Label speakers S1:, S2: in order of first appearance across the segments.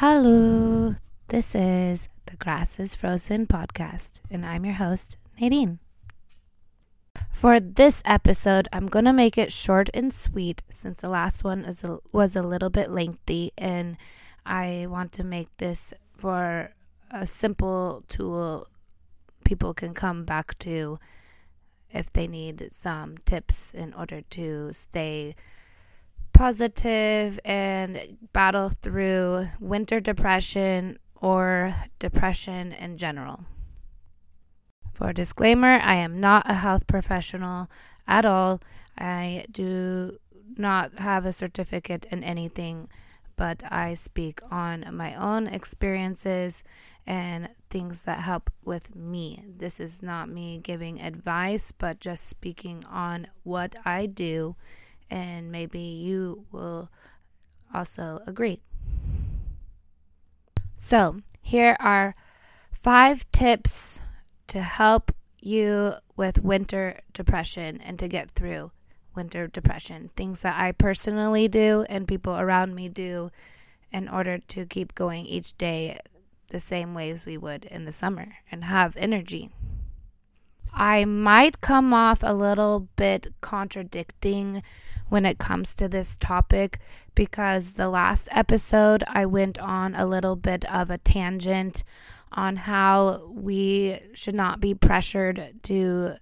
S1: Hello, this is the Grass is Frozen podcast, and I'm your host, Nadine. For this episode, I'm going to make it short and sweet since the last one is a, was a little bit lengthy, and I want to make this for a simple tool people can come back to if they need some tips in order to stay positive and battle through winter depression or depression in general. For disclaimer, I am not a health professional at all. I do not have a certificate in anything, but I speak on my own experiences and things that help with me. This is not me giving advice, but just speaking on what I do and maybe you will also agree. So, here are five tips to help you with winter depression and to get through winter depression. Things that I personally do and people around me do in order to keep going each day the same ways we would in the summer and have energy. I might come off a little bit contradicting when it comes to this topic because the last episode I went on a little bit of a tangent on how we should not be pressured to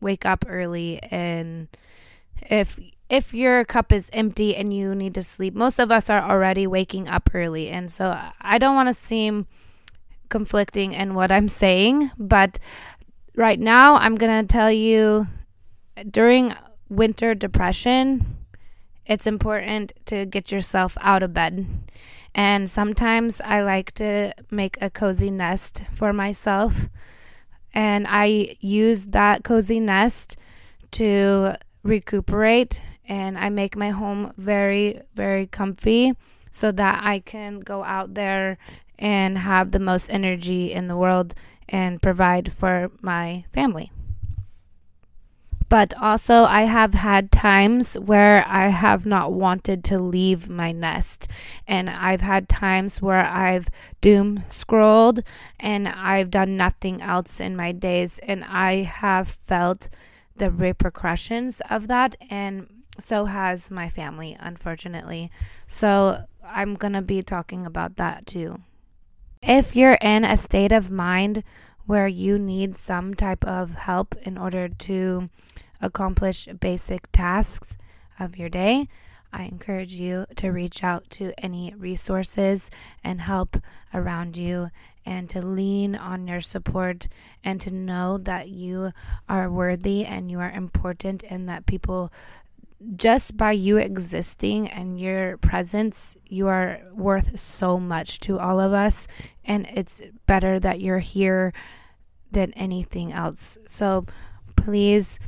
S1: wake up early and if if your cup is empty and you need to sleep most of us are already waking up early. And so I don't want to seem conflicting in what I'm saying but right now, I'm going to tell you during winter depression, it's important to get yourself out of bed. And sometimes I like to make a cozy nest for myself. And I use that cozy nest to recuperate. And I make my home very, very comfy so that I can go out there and have the most energy in the world and provide for my family. But also, I have had times where I have not wanted to leave my nest. And I've had times where I've doom scrolled and I've done nothing else in my days. And I have felt the repercussions of that. And so has my family, unfortunately. So I'm going to be talking about that too. If you're in a state of mind where you need some type of help in order to accomplish basic tasks of your day, I encourage you to reach out to any resources and help around you and to lean on your support and to know that you are worthy and you are important and that people just by you existing and your presence, you are worth so much to all of us. And it's better that you're here than anything else. So please,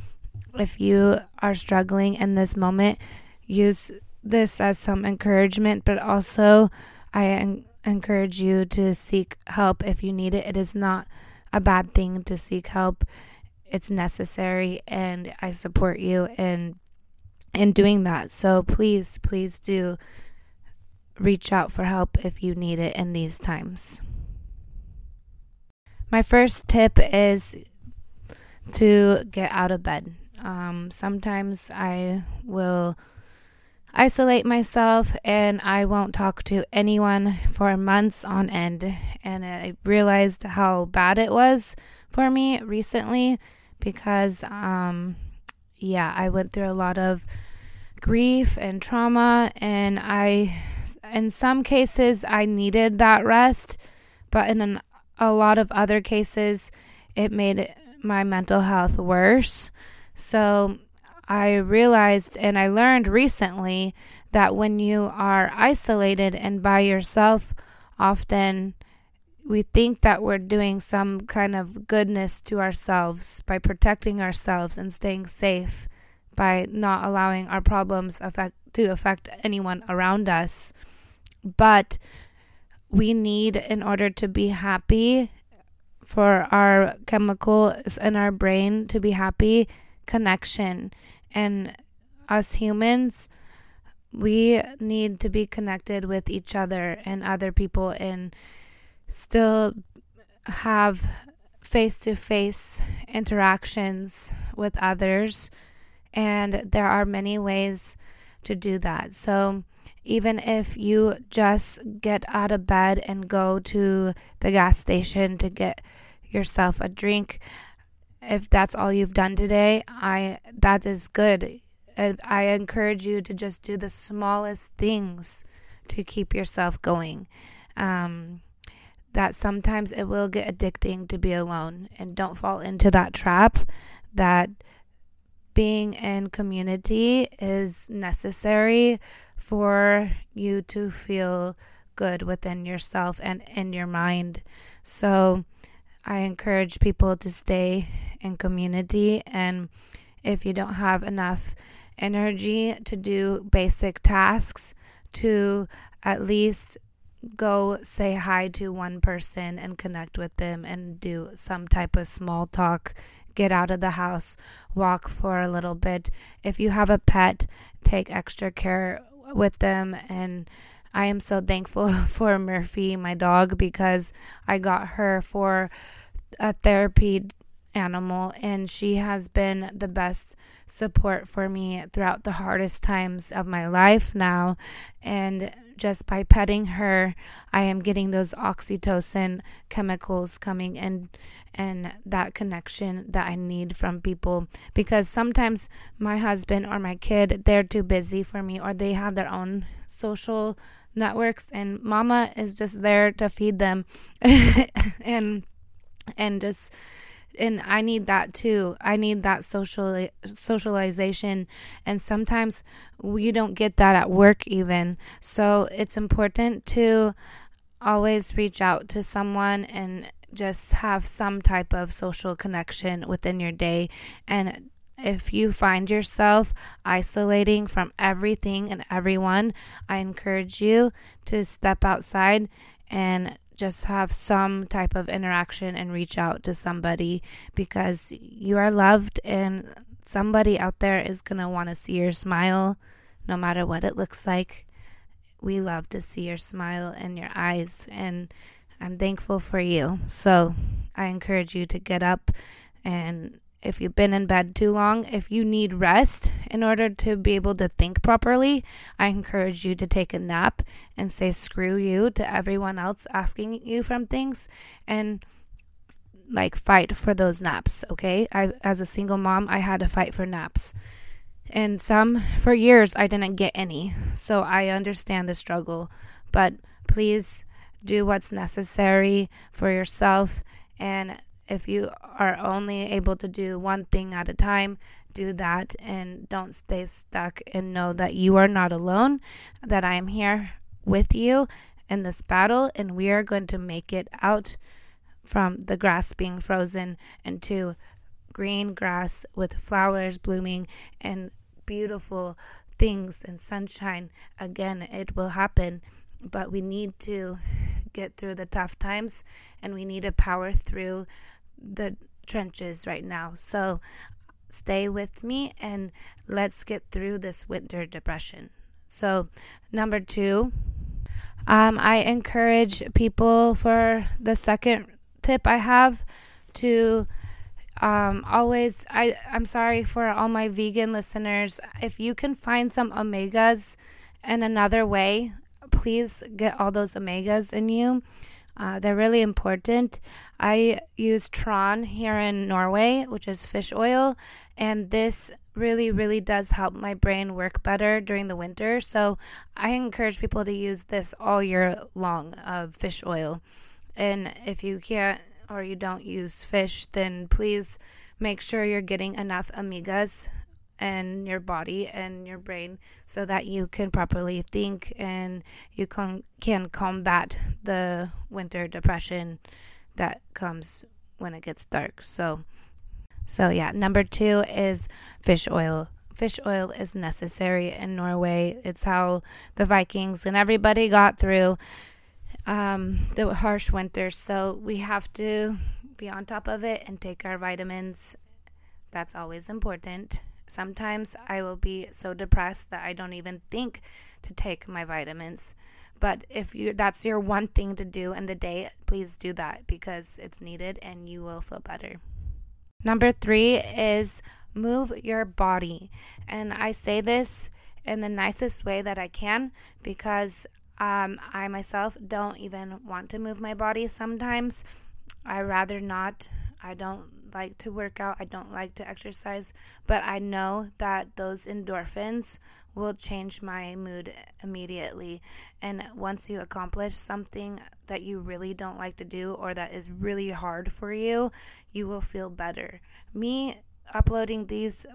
S1: if you are struggling in this moment, use this as some encouragement, but also I en- encourage you to seek help if you need it. It is not a bad thing to seek help. It's necessary and I support you in in doing that. So please, please do reach out for help if you need it in these times. My first tip is to get out of bed. Um, sometimes I will isolate myself and I won't talk to anyone for months on end. And I realized how bad it was for me recently because um, yeah, I went through a lot of grief and trauma, and I, in some cases, I needed that rest, but in an, a lot of other cases, it made my mental health worse. So I realized and I learned recently that when you are isolated and by yourself, often we think that we're doing some kind of goodness to ourselves by protecting ourselves and staying safe by not allowing our problems affect to affect anyone around us. But we need in order to be happy for our chemicals in our brain to be happy connection. And us humans we need to be connected with each other and other people and still have face to face interactions with others. And there are many ways to do that. So, even if you just get out of bed and go to the gas station to get yourself a drink, if that's all you've done today, I that is good. I encourage you to just do the smallest things to keep yourself going. Um, that sometimes it will get addicting to be alone, and don't fall into that trap that being in community is necessary for you to feel good within yourself and in your mind. So I encourage people to stay in community and if you don't have enough energy to do basic tasks to at least go say hi to one person and connect with them and do some type of small talk get out of the house, walk for a little bit. If you have a pet, take extra care with them. And I am so thankful for Murphy, my dog, because I got her for a therapy animal and she has been the best support for me throughout the hardest times of my life now and just by petting her i am getting those oxytocin chemicals coming in and that connection that I need from people. Because sometimes my husband or my kid they're too busy for me or they have their own social networks and mama is just there to feed them. And and just and I need that too. I need that social socialization and sometimes we don't get that at work even. So it's important to always reach out to someone and just have some type of social connection within your day. And if you find yourself isolating from everything and everyone, I encourage you to step outside and just have some type of interaction and reach out to somebody because you are loved and somebody out there is going to want to see your smile no matter what it looks like. We love to see your smile and your eyes and I'm thankful for you. So I encourage you to get up and if you've been in bed too long, if you need rest in order to be able to think properly, I encourage you to take a nap and say screw you to everyone else asking you from things and like fight for those naps, okay? I as a single mom, I had to fight for naps. And some for years I didn't get any. So I understand the struggle, but please do what's necessary for yourself. And if you are only able to do one thing at a time, do that and don't stay stuck and know that you are not alone, that I am here with you in this battle and we are going to make it out from the grass being frozen into green grass with flowers blooming and beautiful things and sunshine. Again, it will happen, but we need to get through the tough times and we need to power through the trenches right now. So stay with me and let's get through this winter depression. So, number two, um, I encourage people for the second tip I have to um, always I, i'm sorry for all my vegan listeners if you can find some omegas in another way please get all those omegas in you. Uh, they're really important. I use tran here in Norway, which is fish oil, and this really, really does help my brain work better during the winter. So I encourage people to use this all year long of fish oil. And if you can't or you don't use fish, then please make sure you're getting enough omegas and your body and your brain so that you can properly think and you can can combat the winter depression that comes when it gets dark. So so yeah, number 2 is fish oil. Fish oil is necessary in Norway. It's how the Vikings and everybody got through um, the harsh winters. So we have to be on top of it and take our vitamins. That's always important Sometimes I will be so depressed that I don't even think to take my vitamins. But if you that's your one thing to do in the day, please do that because it's needed and you will feel better. Number 3 is move your body. And I say this in the nicest way that I can because um, I myself don't even want to move my body sometimes. I rather not. I don't like to work out. I don't like to exercise, but I know that those endorphins will change my mood immediately. And once you accomplish something that you really don't like to do or that is really hard for you, you will feel better. Me uploading these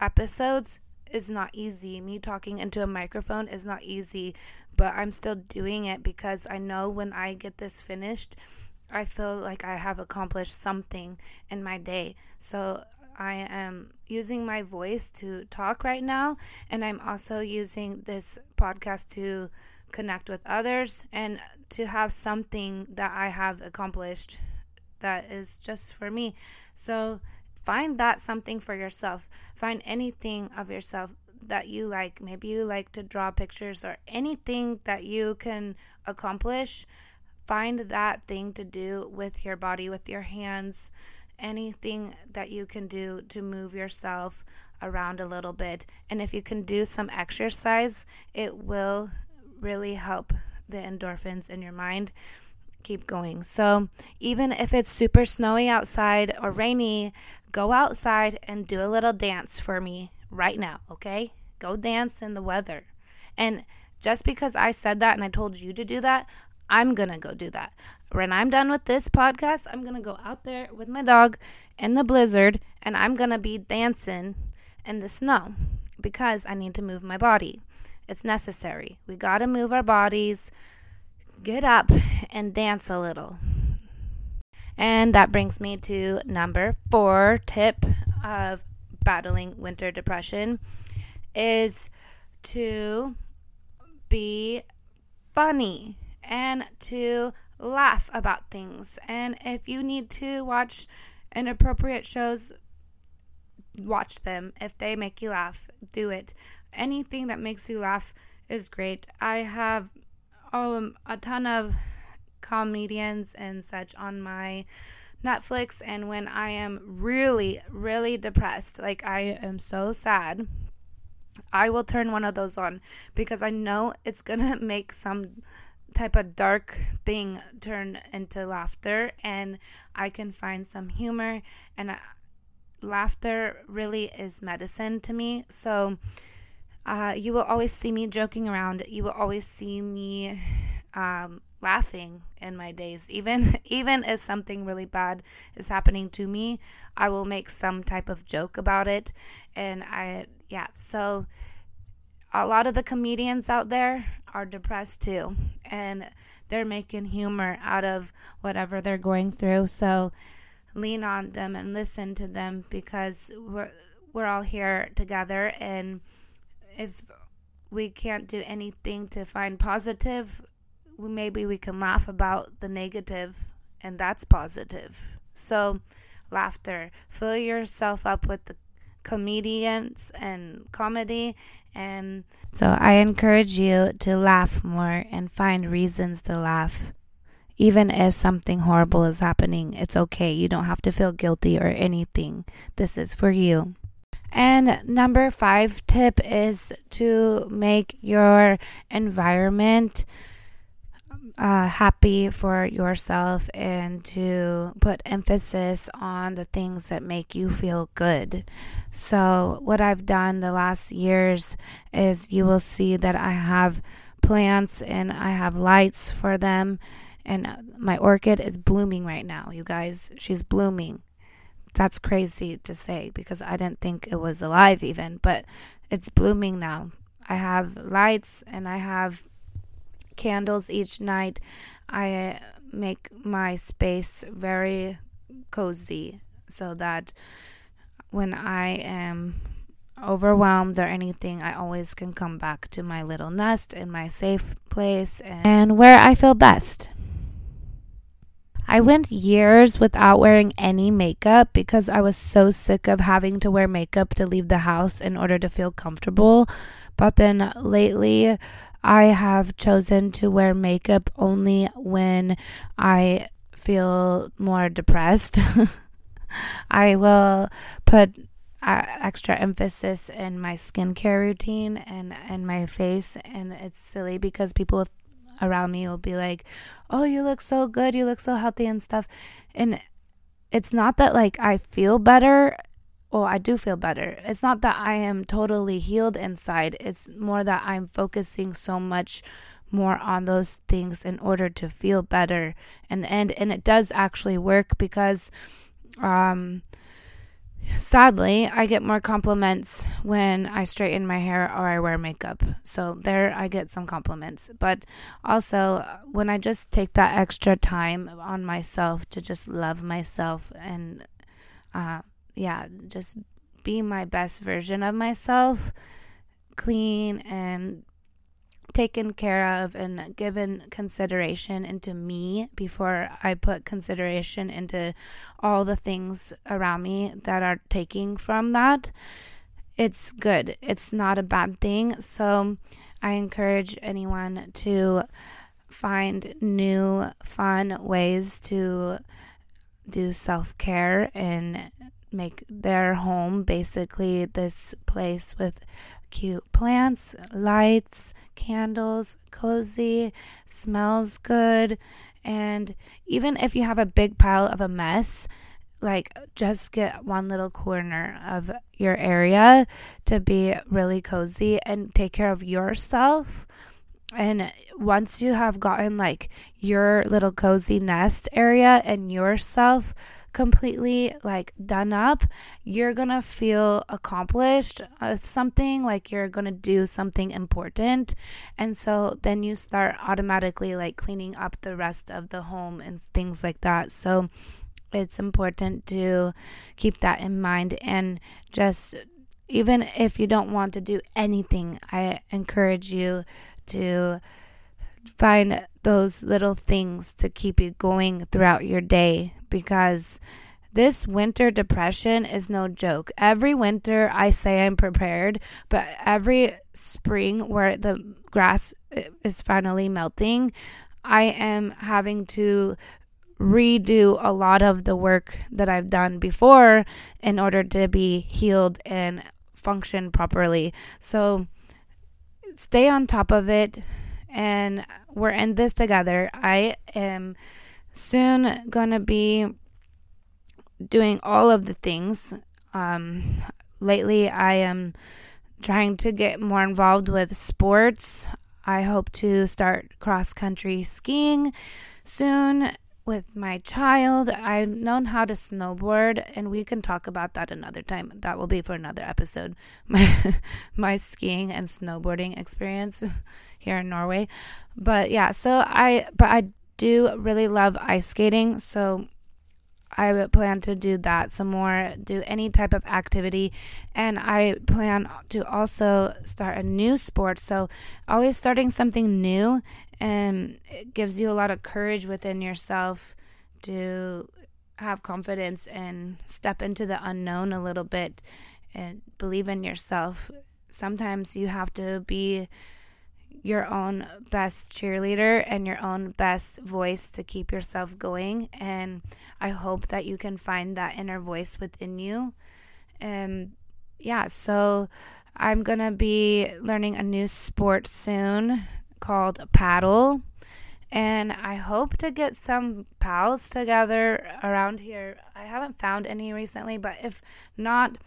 S1: episodes is not easy. Me talking into a microphone is not easy, but I'm still doing it because I know when I get this finished, I feel like I have accomplished something in my day. So I am using my voice to talk right now, and I'm also using this podcast to connect with others and to have something that I have accomplished that is just for me. So find that something for yourself. Find anything of yourself that you like. Maybe you like to draw pictures or anything that you can accomplish. Find that thing to do with your body, with your hands, anything that you can do to move yourself around a little bit. And if you can do some exercise, it will really help the endorphins in your mind keep going. So, even if it's super snowy outside or rainy, go outside and do a little dance for me right now, okay? Go dance in the weather. And just because I said that and I told you to do that, I'm going to go do that. When I'm done with this podcast, I'm going to go out there with my dog in the blizzard and I'm going to be dancing in the snow because I need to move my body. It's necessary. We got to move our bodies get up and dance a little. And that brings me to number four tip of battling winter depression is to be funny and to laugh about things. And if you need to watch inappropriate shows, watch them. If they make you laugh, do it. Anything that makes you laugh is great. I have um, a ton of comedians and such on my Netflix. And when I am really, really depressed, like I am so sad, I will turn one of those on because I know it's going to make some type of dark thing turn into laughter and I can find some humor and I, laughter really is medicine to me. So uh, you will always see me joking around. You will always see me um, laughing in my days. Even even if something really bad is happening to me, I will make some type of joke about it. And I yeah, so a lot of the comedians out there are depressed too, and they're making humor out of whatever they're going through. So lean on them and listen to them because we're we're all here together and if we can't do anything to find positive, maybe we can laugh about the negative, and that's positive. So, laughter. Fill yourself up with the comedians and comedy. And so, I encourage you to laugh more and find reasons to laugh. Even if something horrible is happening, it's okay. You don't have to feel guilty or anything. This is for you. And number five tip is to make your environment uh, happy for yourself and to put emphasis on the things that make you feel good. So, what I've done the last years is you will see that I have plants and I have lights for them. And my orchid is blooming right now, you guys. She's blooming that's crazy to say because I didn't think it was alive even, but it's blooming now. I have lights and I have candles each night. I uh, make my space very cozy so that when I am overwhelmed or anything, I always can come back to my little nest in my safe place and where I feel best. I went years without wearing any makeup because I was so sick of having to wear makeup to leave the house in order to feel comfortable. But then lately, I have chosen to wear makeup only when I feel more depressed. I will put uh, extra emphasis in my skincare routine and and my face and it's silly because people around me will be like oh you look so good you look so healthy and stuff and it's not that like I feel better well I do feel better it's not that I am totally healed inside it's more that I'm focusing so much more on those things in order to feel better in the end and it does actually work because um sadly, I get more compliments when I straighten my hair or I wear makeup. So there I get some compliments. But also, when I just take that extra time on myself to just love myself and, uh, yeah, just be my best version of myself, clean and taken care of and given consideration into me before I put consideration into all the things around me that are taking from that, it's good. It's not a bad thing. So I encourage anyone to find new, fun ways to do self care and make their home basically this place with cute plants, lights, candles, cozy, smells good. And even if you have a big pile of a mess, like just get one little corner of your area to be really cozy and take care of yourself. And once you have gotten like your little cozy nest area and yourself completely like done up, you're gonna feel accomplished with something, like you're gonna do something important. And so then you start automatically like cleaning up the rest of the home and things like that. So it's important to keep that in mind and just even if you don't want to do anything, I encourage you to find those little things to keep you going throughout your day because this winter depression is no joke. Every winter, I say I'm prepared, but every spring where the grass is finally melting, I am having to redo a lot of the work that I've done before in order to be healed and function properly. So stay on top of it, and we're in this together. I am soon gonna be doing all of the things. Um, lately, I am trying to get more involved with sports. I hope to start cross country skiing soon with my child. I've known how to snowboard, and we can talk about that another time. That will be for another episode. My my skiing and snowboarding experience here in Norway. But yeah, so I but I do really love ice skating, so I would plan to do that some more, do any type of activity, and I plan to also start a new sport. So, always starting something new and it gives you a lot of courage within yourself to have confidence and step into the unknown a little bit and believe in yourself. Sometimes you have to be your own best cheerleader and your own best voice to keep yourself going. And I hope that you can find that inner voice within you. And yeah, so I'm going to be learning a new sport soon called padel. And I hope to get some pals together around here. I haven't found any recently, but if not,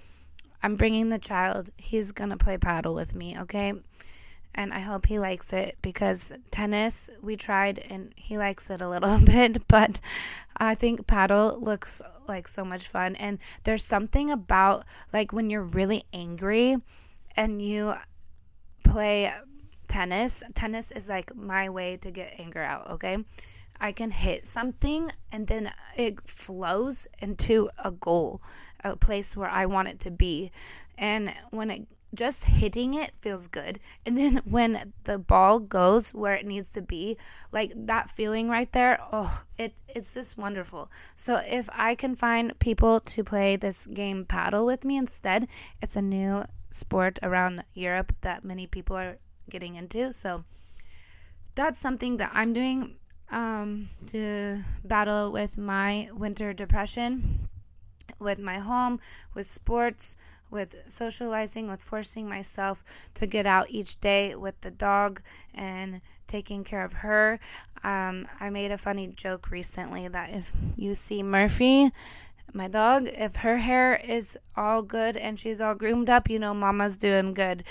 S1: I'm bringing the child. He's going to play padel with me, okay? and I hope he likes it because tennis we tried and he likes it a little bit, but I think padel looks like so much fun and there's something about like when you're really angry and you play tennis. Tennis is like my way to get anger out, okay? I can hit something and then it flows into a goal, a place where I want it to be. And when it just hitting it feels good. And then when the ball goes where it needs to be, like that feeling right there, oh, it it's just wonderful. So if I can find people to play this game padel with me instead, it's a new sport around Europe that many people are getting into. So that's something that I'm doing um, to battle with my winter depression, with my home, with sports, with socializing, with forcing myself to get out each day with the dog and taking care of her. Um, I made a funny joke recently that if you see Murphy, my dog, if her hair is all good and she's all groomed up, you know mama's doing good.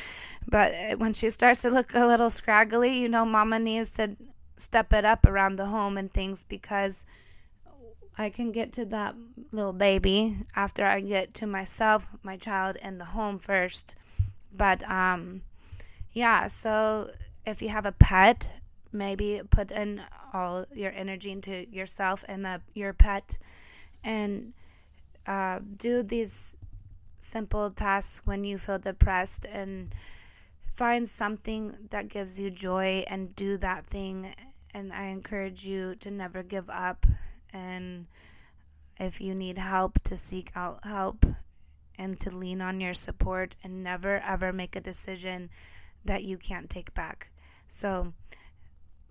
S1: But when she starts to look a little scraggly, you know mama needs to step it up around the home and things because I can get to that little baby after I get to myself, my child, and the home first. But um, yeah, so if you have a pet, maybe put in all your energy into yourself and the, your pet, and uh, do these simple tasks when you feel depressed and find something that gives you joy and do that thing and I encourage you to never give up. And if you need help, to seek out help and to lean on your support and never ever make a decision that you can't take back. So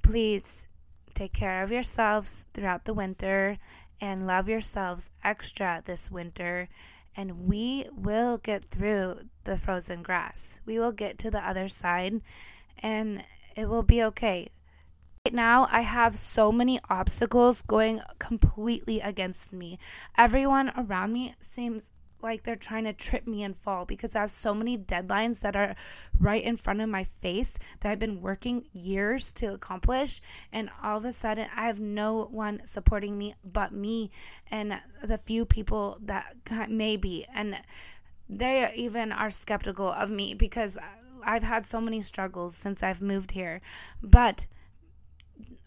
S1: please take care of yourselves throughout the winter and love yourselves extra this winter. And we will get through the frozen grass. We will get to the other side and it will be okay. Right now, I have so many obstacles going completely against me. Everyone around me seems like they're trying to trip me and fall because I have so many deadlines that are right in front of my face that I've been working years to accomplish. And all of a sudden, I have no one supporting me but me and the few people that maybe. And they even are skeptical of me because I've had so many struggles since I've moved here. But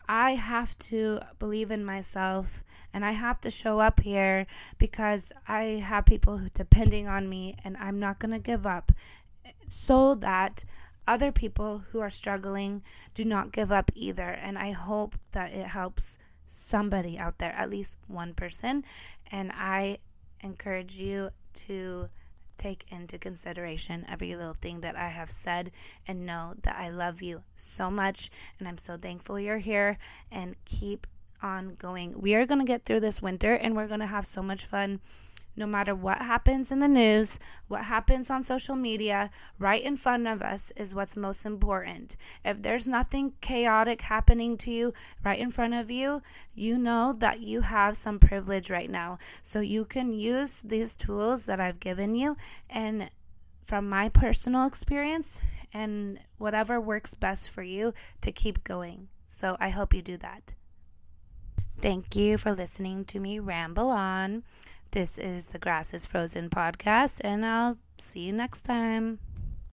S1: I have to believe in myself and I have to show up here because I have people who depending on me and I'm not going to give up so that other people who are struggling do not give up either and I hope that it helps somebody out there at least one person and I encourage you to take into consideration every little thing that I have said and know that I love you so much and I'm so thankful you're here and keep on going. We are going to get through this winter and we're going to have so much fun no matter what happens in the news, what happens on social media, right in front of us is what's most important. If there's nothing chaotic happening to you right in front of you, you know that you have some privilege right now. So you can use these tools that I've given you and from my personal experience and whatever works best for you to keep going. So I hope you do that. Thank you for listening to me ramble on. This is the Grass is Frozen podcast, and I'll see you next time.